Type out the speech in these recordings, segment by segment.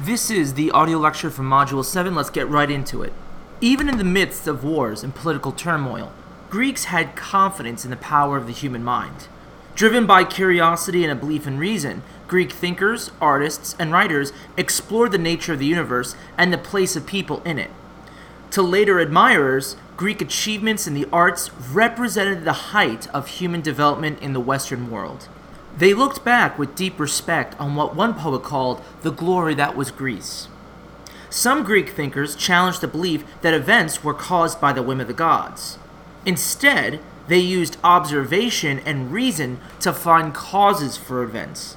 This is the audio lecture from Module 7. Let's get right into it. Even in the midst of wars and political turmoil, Greeks had confidence in the power of the human mind. Driven by curiosity and a belief in reason, Greek thinkers, artists, and writers explored the nature of the universe and the place of people in it. To later admirers, Greek achievements in the arts represented the height of human development in the Western world. They looked back with deep respect on what one poet called the glory that was Greece. Some Greek thinkers challenged the belief that events were caused by the whim of the gods. Instead, they used observation and reason to find causes for events.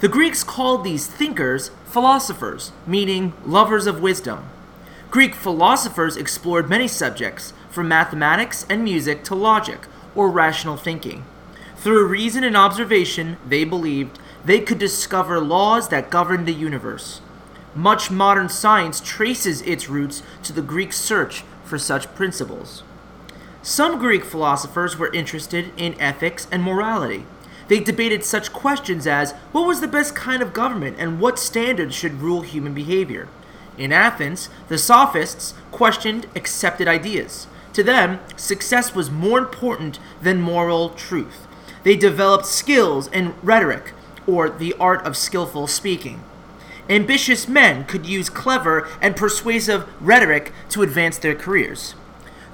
The Greeks called these thinkers philosophers, meaning lovers of wisdom. Greek philosophers explored many subjects, from mathematics and music to logic, or rational thinking. Through reason and observation, they believed they could discover laws that govern the universe. Much modern science traces its roots to the Greek search for such principles. Some Greek philosophers were interested in ethics and morality. They debated such questions as what was the best kind of government and what standards should rule human behavior. In Athens, the sophists questioned accepted ideas. To them, success was more important than moral truth. They developed skills in rhetoric, or the art of skillful speaking. Ambitious men could use clever and persuasive rhetoric to advance their careers.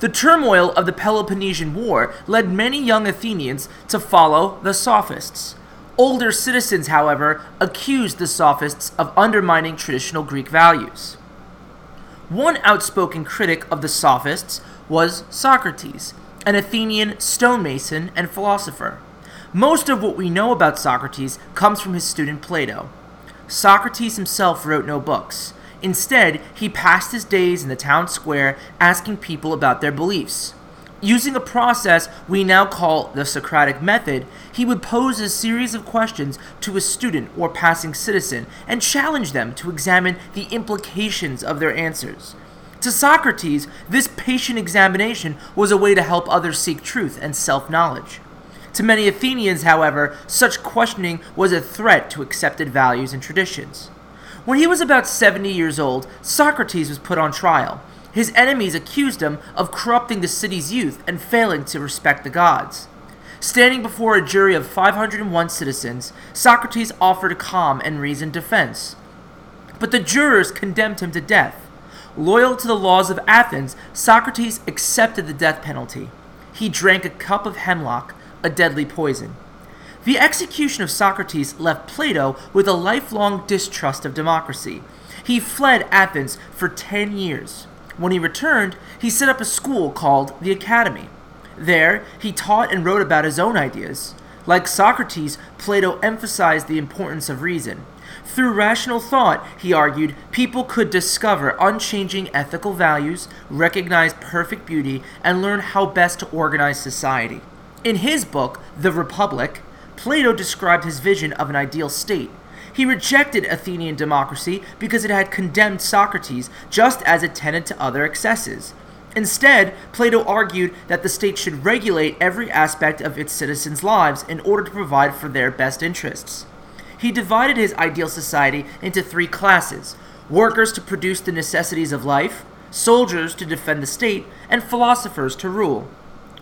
The turmoil of the Peloponnesian War led many young Athenians to follow the Sophists. Older citizens, however, accused the Sophists of undermining traditional Greek values. One outspoken critic of the Sophists was Socrates, an Athenian stonemason and philosopher. Most of what we know about Socrates comes from his student Plato. Socrates himself wrote no books. Instead, he passed his days in the town square asking people about their beliefs. Using a process we now call the Socratic method, he would pose a series of questions to a student or passing citizen and challenge them to examine the implications of their answers. To Socrates, this patient examination was a way to help others seek truth and self knowledge. To many Athenians, however, such questioning was a threat to accepted values and traditions. When he was about 70 years old, Socrates was put on trial. His enemies accused him of corrupting the city's youth and failing to respect the gods. Standing before a jury of 501 citizens, Socrates offered a calm and reasoned defense. But the jurors condemned him to death. Loyal to the laws of Athens, Socrates accepted the death penalty. He drank a cup of hemlock, a deadly poison. The execution of Socrates left Plato with a lifelong distrust of democracy. He fled Athens for 10 years. When he returned, he set up a school called the Academy. There, he taught and wrote about his own ideas. Like Socrates, Plato emphasized the importance of reason. Through rational thought, he argued, people could discover unchanging ethical values, recognize perfect beauty, and learn how best to organize society. In his book, The Republic, Plato described his vision of an ideal state. He rejected Athenian democracy because it had condemned Socrates just as it tended to other excesses. Instead, Plato argued that the state should regulate every aspect of its citizens' lives in order to provide for their best interests. He divided his ideal society into three classes workers to produce the necessities of life, soldiers to defend the state, and philosophers to rule.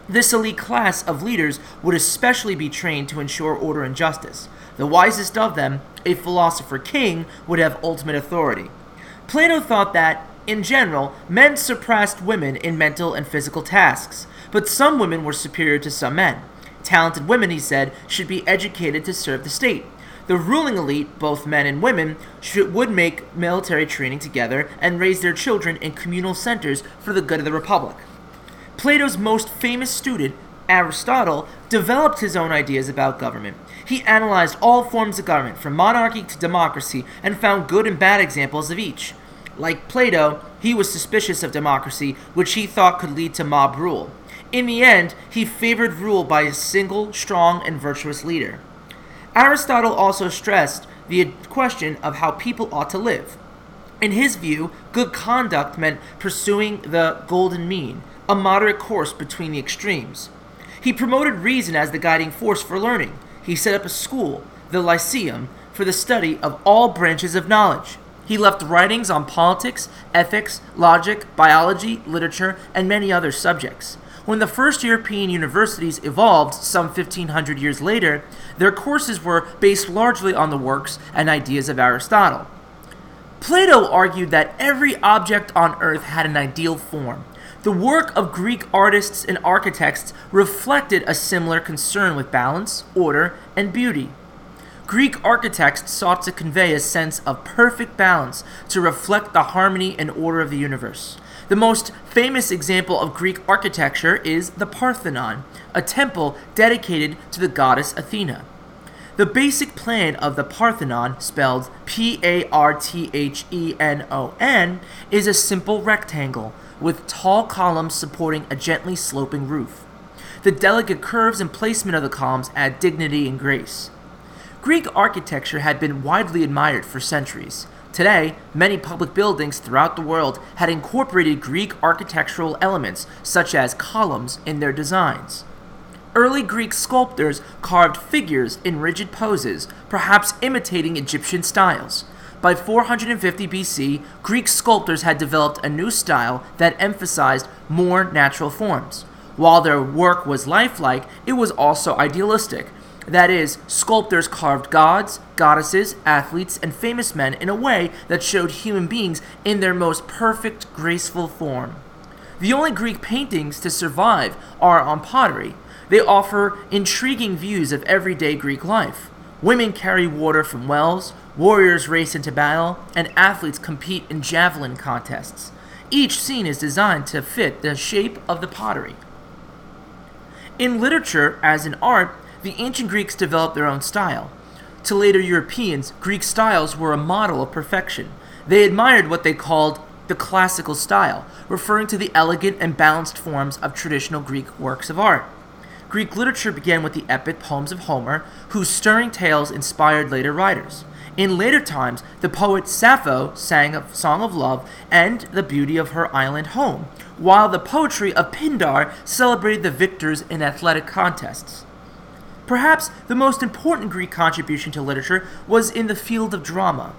This elite class of leaders would especially be trained to ensure order and justice. The wisest of them, a philosopher king, would have ultimate authority. Plato thought that, in general, men surpassed women in mental and physical tasks, but some women were superior to some men. Talented women, he said, should be educated to serve the state. The ruling elite, both men and women, should, would make military training together and raise their children in communal centers for the good of the republic. Plato's most famous student, Aristotle, developed his own ideas about government. He analyzed all forms of government, from monarchy to democracy, and found good and bad examples of each. Like Plato, he was suspicious of democracy, which he thought could lead to mob rule. In the end, he favored rule by a single, strong, and virtuous leader. Aristotle also stressed the question of how people ought to live. In his view, good conduct meant pursuing the golden mean, a moderate course between the extremes. He promoted reason as the guiding force for learning. He set up a school, the Lyceum, for the study of all branches of knowledge. He left writings on politics, ethics, logic, biology, literature, and many other subjects. When the first European universities evolved some 1500 years later, their courses were based largely on the works and ideas of Aristotle. Plato argued that every object on earth had an ideal form. The work of Greek artists and architects reflected a similar concern with balance, order, and beauty. Greek architects sought to convey a sense of perfect balance to reflect the harmony and order of the universe. The most famous example of Greek architecture is the Parthenon, a temple dedicated to the goddess Athena. The basic plan of the Parthenon, spelled P A R T H E N O N, is a simple rectangle with tall columns supporting a gently sloping roof. The delicate curves and placement of the columns add dignity and grace. Greek architecture had been widely admired for centuries. Today, many public buildings throughout the world had incorporated Greek architectural elements, such as columns, in their designs. Early Greek sculptors carved figures in rigid poses, perhaps imitating Egyptian styles. By 450 BC, Greek sculptors had developed a new style that emphasized more natural forms. While their work was lifelike, it was also idealistic, that is, sculptors carved gods, goddesses, athletes, and famous men in a way that showed human beings in their most perfect, graceful form. The only Greek paintings to survive are on pottery. They offer intriguing views of everyday Greek life. Women carry water from wells, warriors race into battle, and athletes compete in javelin contests. Each scene is designed to fit the shape of the pottery. In literature, as in art, the ancient Greeks developed their own style. To later Europeans, Greek styles were a model of perfection. They admired what they called the classical style, referring to the elegant and balanced forms of traditional Greek works of art. Greek literature began with the epic poems of Homer, whose stirring tales inspired later writers. In later times, the poet Sappho sang a song of love and the beauty of her island home, while the poetry of Pindar celebrated the victors in athletic contests. Perhaps the most important Greek contribution to literature was in the field of drama.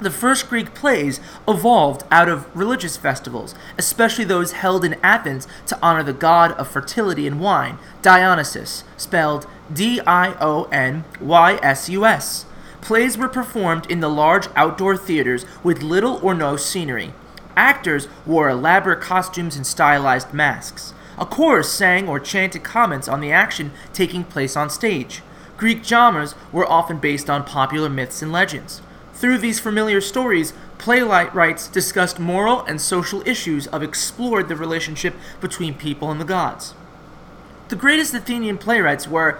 The first Greek plays evolved out of religious festivals, especially those held in Athens to honor the god of fertility and wine, Dionysus, spelled D I O N Y S U S. Plays were performed in the large outdoor theaters with little or no scenery. Actors wore elaborate costumes and stylized masks. A chorus sang or chanted comments on the action taking place on stage. Greek dramas were often based on popular myths and legends. Through these familiar stories, playwrights discussed moral and social issues of explored the relationship between people and the gods. The greatest Athenian playwrights were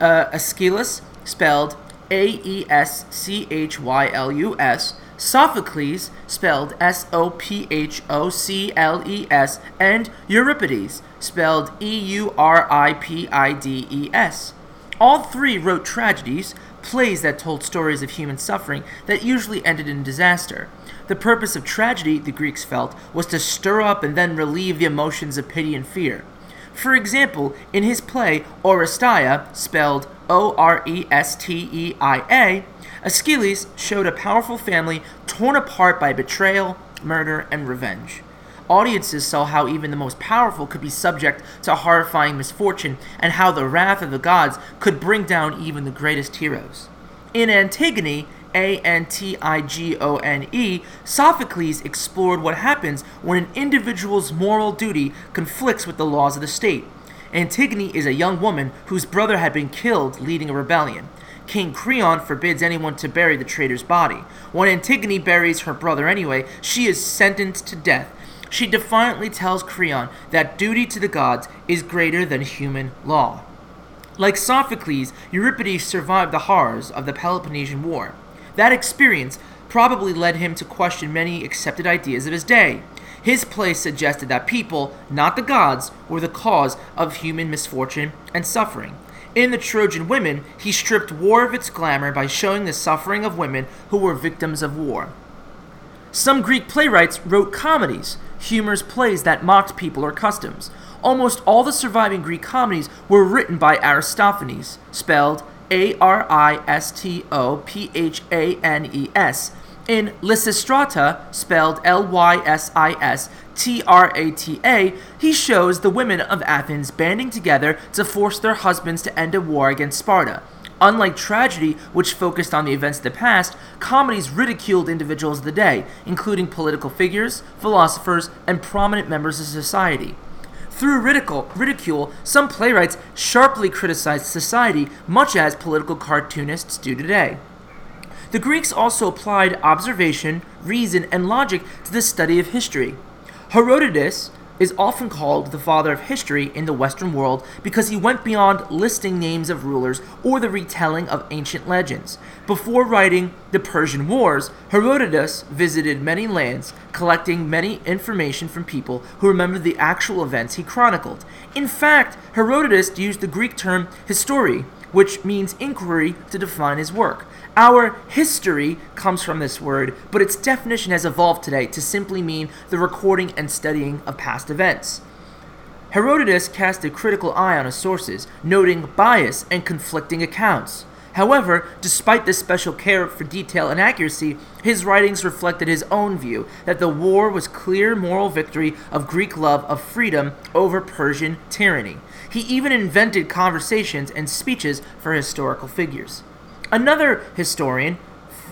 uh, Aeschylus, spelled A E S C H Y L U S, Sophocles, spelled S O P H O C L E S, and Euripides, spelled E U R I P I D E S. All three wrote tragedies, plays that told stories of human suffering that usually ended in disaster. The purpose of tragedy, the Greeks felt, was to stir up and then relieve the emotions of pity and fear. For example, in his play Oresteia, spelled O R E S T E I A, Aeschylus showed a powerful family torn apart by betrayal, murder, and revenge. Audiences saw how even the most powerful could be subject to horrifying misfortune, and how the wrath of the gods could bring down even the greatest heroes. In Antigone, A N T I G O N E, Sophocles explored what happens when an individual's moral duty conflicts with the laws of the state. Antigone is a young woman whose brother had been killed leading a rebellion. King Creon forbids anyone to bury the traitor's body. When Antigone buries her brother anyway, she is sentenced to death. She defiantly tells Creon that duty to the gods is greater than human law. Like Sophocles, Euripides survived the horrors of the Peloponnesian War. That experience probably led him to question many accepted ideas of his day. His play suggested that people, not the gods, were the cause of human misfortune and suffering. In The Trojan Women, he stripped war of its glamour by showing the suffering of women who were victims of war. Some Greek playwrights wrote comedies, humorous plays that mocked people or customs. Almost all the surviving Greek comedies were written by Aristophanes, spelled A R I S T O P H A N E S, In Lysistrata, spelled L Y S I S T R A T A, he shows the women of Athens banding together to force their husbands to end a war against Sparta. Unlike tragedy, which focused on the events of the past, comedies ridiculed individuals of the day, including political figures, philosophers, and prominent members of society. Through ridicule, some playwrights sharply criticized society, much as political cartoonists do today. The Greeks also applied observation, reason, and logic to the study of history. Herodotus, is often called the father of history in the Western world because he went beyond listing names of rulers or the retelling of ancient legends. Before writing the Persian Wars, Herodotus visited many lands, collecting many information from people who remembered the actual events he chronicled. In fact, Herodotus used the Greek term histori, which means inquiry, to define his work. Our history comes from this word, but its definition has evolved today to simply mean the recording and studying of past events. Herodotus cast a critical eye on his sources, noting bias and conflicting accounts. However, despite this special care for detail and accuracy, his writings reflected his own view that the war was clear moral victory of Greek love of freedom over Persian tyranny. He even invented conversations and speeches for historical figures. Another historian,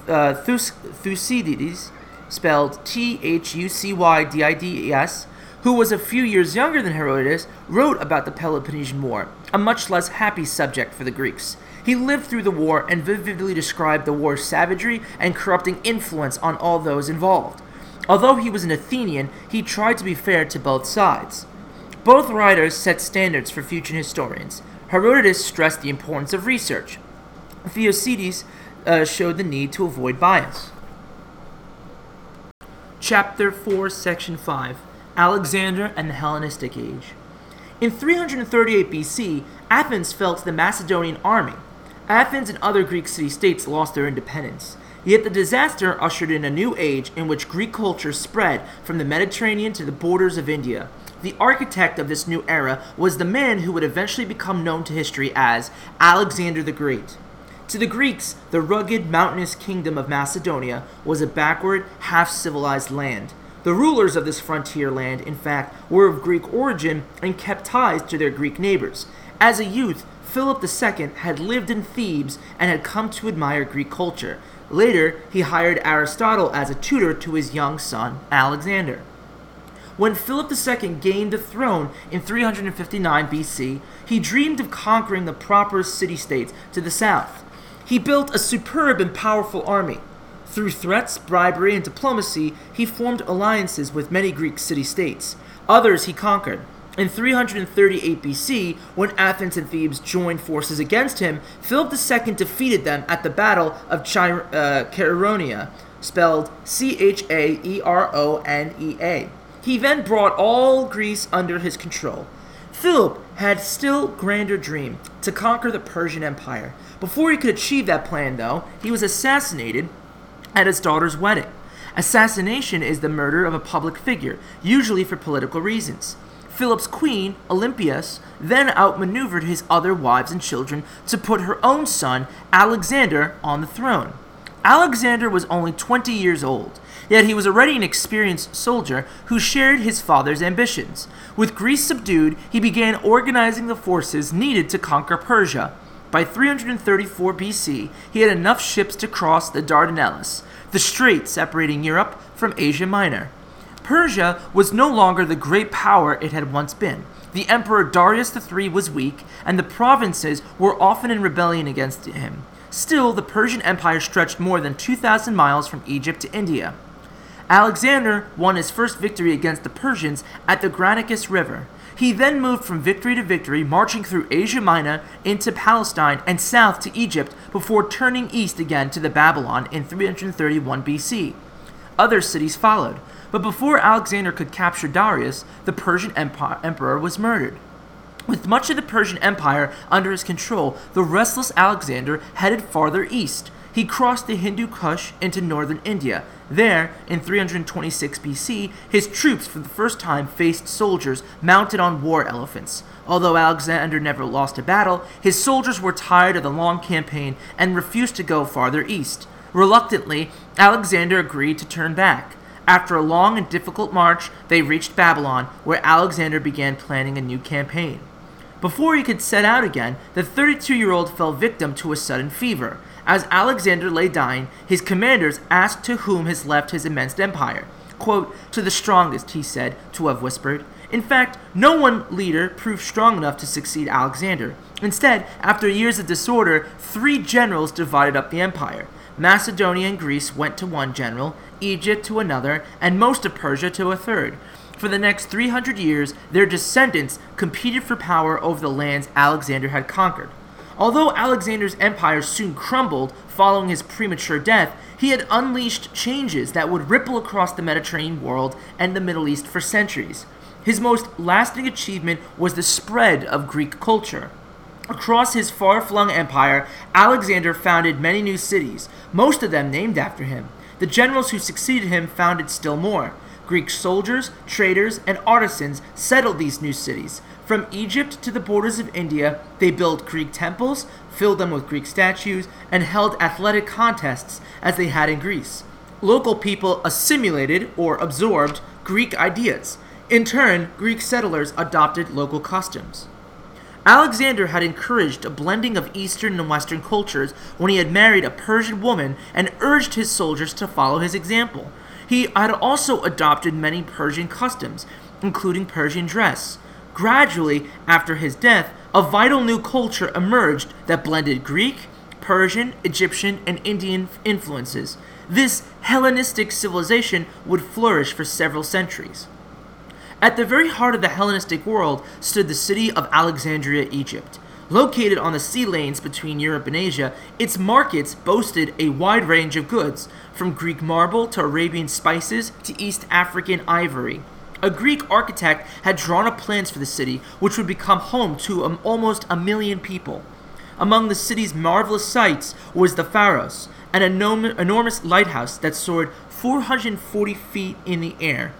uh, Thucydides, spelled T H U C Y D I D E S, who was a few years younger than Herodotus, wrote about the Peloponnesian War, a much less happy subject for the Greeks. He lived through the war and vividly described the war's savagery and corrupting influence on all those involved. Although he was an Athenian, he tried to be fair to both sides. Both writers set standards for future historians. Herodotus stressed the importance of research, Thucydides uh, showed the need to avoid bias. Chapter 4, Section 5 Alexander and the Hellenistic Age. In 338 BC, Athens fell to the Macedonian army. Athens and other Greek city states lost their independence. Yet the disaster ushered in a new age in which Greek culture spread from the Mediterranean to the borders of India. The architect of this new era was the man who would eventually become known to history as Alexander the Great. To the Greeks, the rugged, mountainous kingdom of Macedonia was a backward, half civilized land. The rulers of this frontier land, in fact, were of Greek origin and kept ties to their Greek neighbors. As a youth, Philip II had lived in Thebes and had come to admire Greek culture. Later, he hired Aristotle as a tutor to his young son, Alexander. When Philip II gained the throne in 359 BC, he dreamed of conquering the proper city states to the south. He built a superb and powerful army. Through threats, bribery, and diplomacy, he formed alliances with many Greek city states. Others he conquered. In 338 BC, when Athens and Thebes joined forces against him, Philip II defeated them at the Battle of Chir- uh, spelled C H A E R O N E A. He then brought all Greece under his control. Philip had still grander dream to conquer the Persian Empire. Before he could achieve that plan, though, he was assassinated at his daughter's wedding. Assassination is the murder of a public figure, usually for political reasons. Philip's queen, Olympias, then outmaneuvered his other wives and children to put her own son, Alexander, on the throne. Alexander was only 20 years old, yet he was already an experienced soldier who shared his father's ambitions. With Greece subdued, he began organizing the forces needed to conquer Persia. By 334 BC, he had enough ships to cross the Dardanelles, the strait separating Europe from Asia Minor. Persia was no longer the great power it had once been. The Emperor Darius III was weak, and the provinces were often in rebellion against him. Still, the Persian Empire stretched more than 2,000 miles from Egypt to India. Alexander won his first victory against the Persians at the Granicus River. He then moved from victory to victory, marching through Asia Minor into Palestine and south to Egypt before turning east again to the Babylon in 331 BC. Other cities followed, but before Alexander could capture Darius, the Persian emperor was murdered. With much of the Persian Empire under his control, the restless Alexander headed farther east. He crossed the Hindu Kush into northern India. There, in 326 BC, his troops for the first time faced soldiers mounted on war elephants. Although Alexander never lost a battle, his soldiers were tired of the long campaign and refused to go farther east. Reluctantly, Alexander agreed to turn back. After a long and difficult march, they reached Babylon, where Alexander began planning a new campaign. Before he could set out again, the 32 year old fell victim to a sudden fever. As Alexander lay dying, his commanders asked to whom he has left his immense empire. Quote, To the strongest, he said, to have whispered. In fact, no one leader proved strong enough to succeed Alexander. Instead, after years of disorder, three generals divided up the empire. Macedonia and Greece went to one general, Egypt to another, and most of Persia to a third. For the next 300 years, their descendants competed for power over the lands Alexander had conquered. Although Alexander's empire soon crumbled following his premature death, he had unleashed changes that would ripple across the Mediterranean world and the Middle East for centuries. His most lasting achievement was the spread of Greek culture. Across his far flung empire, Alexander founded many new cities, most of them named after him. The generals who succeeded him founded still more. Greek soldiers, traders, and artisans settled these new cities. From Egypt to the borders of India, they built Greek temples, filled them with Greek statues, and held athletic contests as they had in Greece. Local people assimilated or absorbed Greek ideas. In turn, Greek settlers adopted local customs. Alexander had encouraged a blending of Eastern and Western cultures when he had married a Persian woman and urged his soldiers to follow his example. He had also adopted many Persian customs, including Persian dress. Gradually, after his death, a vital new culture emerged that blended Greek, Persian, Egyptian, and Indian influences. This Hellenistic civilization would flourish for several centuries. At the very heart of the Hellenistic world stood the city of Alexandria, Egypt. Located on the sea lanes between Europe and Asia, its markets boasted a wide range of goods, from Greek marble to Arabian spices to East African ivory. A Greek architect had drawn up plans for the city, which would become home to um, almost a million people. Among the city's marvelous sights was the Pharos, an enorm- enormous lighthouse that soared 440 feet in the air.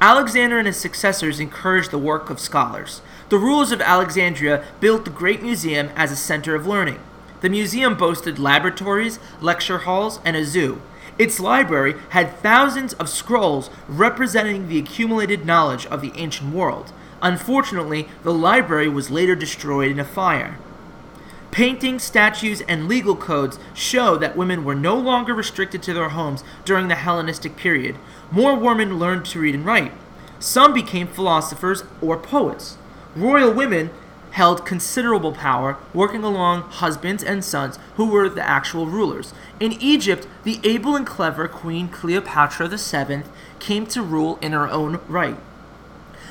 Alexander and his successors encouraged the work of scholars. The rulers of Alexandria built the Great Museum as a center of learning. The museum boasted laboratories, lecture halls, and a zoo. Its library had thousands of scrolls representing the accumulated knowledge of the ancient world. Unfortunately, the library was later destroyed in a fire. Paintings, statues, and legal codes show that women were no longer restricted to their homes during the Hellenistic period. More women learned to read and write. Some became philosophers or poets. Royal women held considerable power, working along husbands and sons who were the actual rulers. In Egypt, the able and clever Queen Cleopatra VII came to rule in her own right.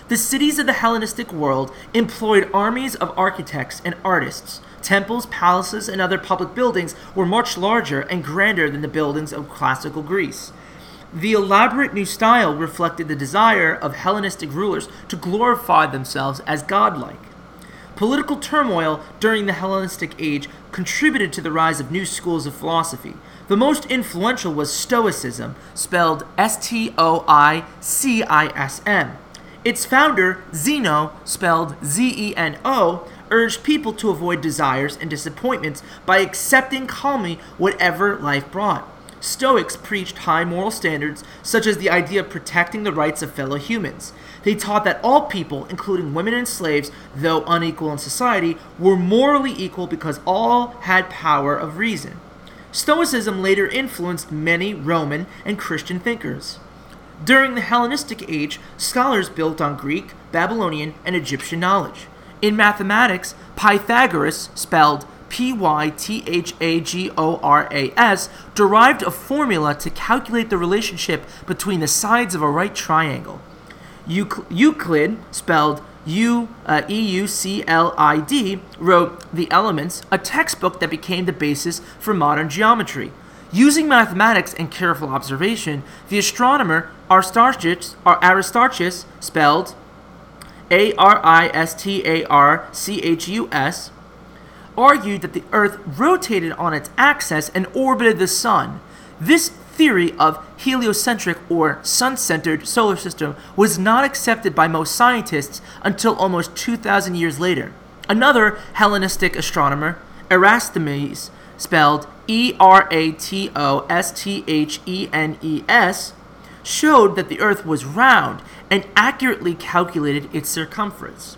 The cities of the Hellenistic world employed armies of architects and artists. Temples, palaces, and other public buildings were much larger and grander than the buildings of classical Greece. The elaborate new style reflected the desire of Hellenistic rulers to glorify themselves as godlike. Political turmoil during the Hellenistic age contributed to the rise of new schools of philosophy. The most influential was Stoicism, spelled S T O I C I S M. Its founder, Zeno, spelled Z E N O, urged people to avoid desires and disappointments by accepting calmly whatever life brought. Stoics preached high moral standards, such as the idea of protecting the rights of fellow humans. They taught that all people, including women and slaves, though unequal in society, were morally equal because all had power of reason. Stoicism later influenced many Roman and Christian thinkers. During the Hellenistic age, scholars built on Greek, Babylonian, and Egyptian knowledge. In mathematics, Pythagoras, spelled P Y T H A G O R A S, derived a formula to calculate the relationship between the sides of a right triangle. Euclid, spelled U uh, E U C L I D, wrote The Elements, a textbook that became the basis for modern geometry. Using mathematics and careful observation, the astronomer Aristarchus, Aristarchus spelled A R I S T A R C H U S, argued that the Earth rotated on its axis and orbited the Sun. This theory of heliocentric or sun centered solar system was not accepted by most scientists until almost 2,000 years later. Another Hellenistic astronomer, Eratosthenes, spelled E R A T O S T H E N E S, showed that the Earth was round and accurately calculated its circumference.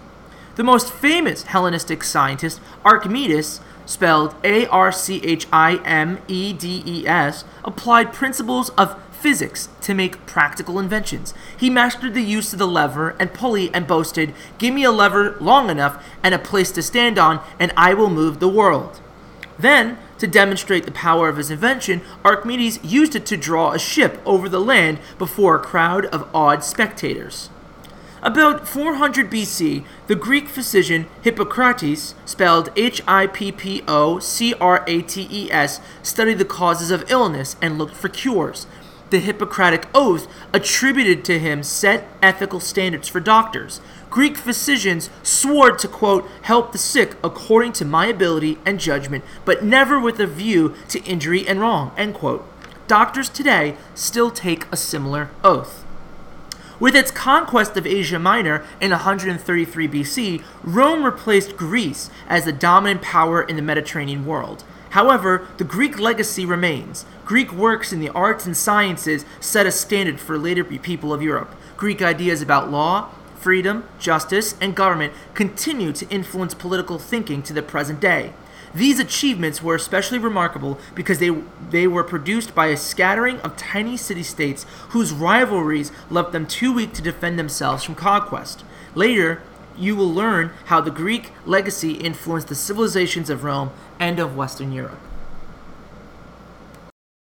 The most famous Hellenistic scientist, Archimedes, spelled A R C H I M E D E S, applied principles of physics to make practical inventions. He mastered the use of the lever and pulley and boasted, Give me a lever long enough and a place to stand on, and I will move the world. Then, to demonstrate the power of his invention, Archimedes used it to draw a ship over the land before a crowd of awed spectators. About 400 BC, the Greek physician Hippocrates, spelled H I P P O C R A T E S, studied the causes of illness and looked for cures. The Hippocratic Oath attributed to him set ethical standards for doctors. Greek physicians swore to, quote, help the sick according to my ability and judgment, but never with a view to injury and wrong, end quote. Doctors today still take a similar oath. With its conquest of Asia Minor in 133 BC, Rome replaced Greece as the dominant power in the Mediterranean world. However, the Greek legacy remains. Greek works in the arts and sciences set a standard for later people of Europe. Greek ideas about law, freedom, justice, and government continue to influence political thinking to the present day. These achievements were especially remarkable because they, they were produced by a scattering of tiny city states whose rivalries left them too weak to defend themselves from conquest. Later, you will learn how the Greek legacy influenced the civilizations of Rome and of Western Europe.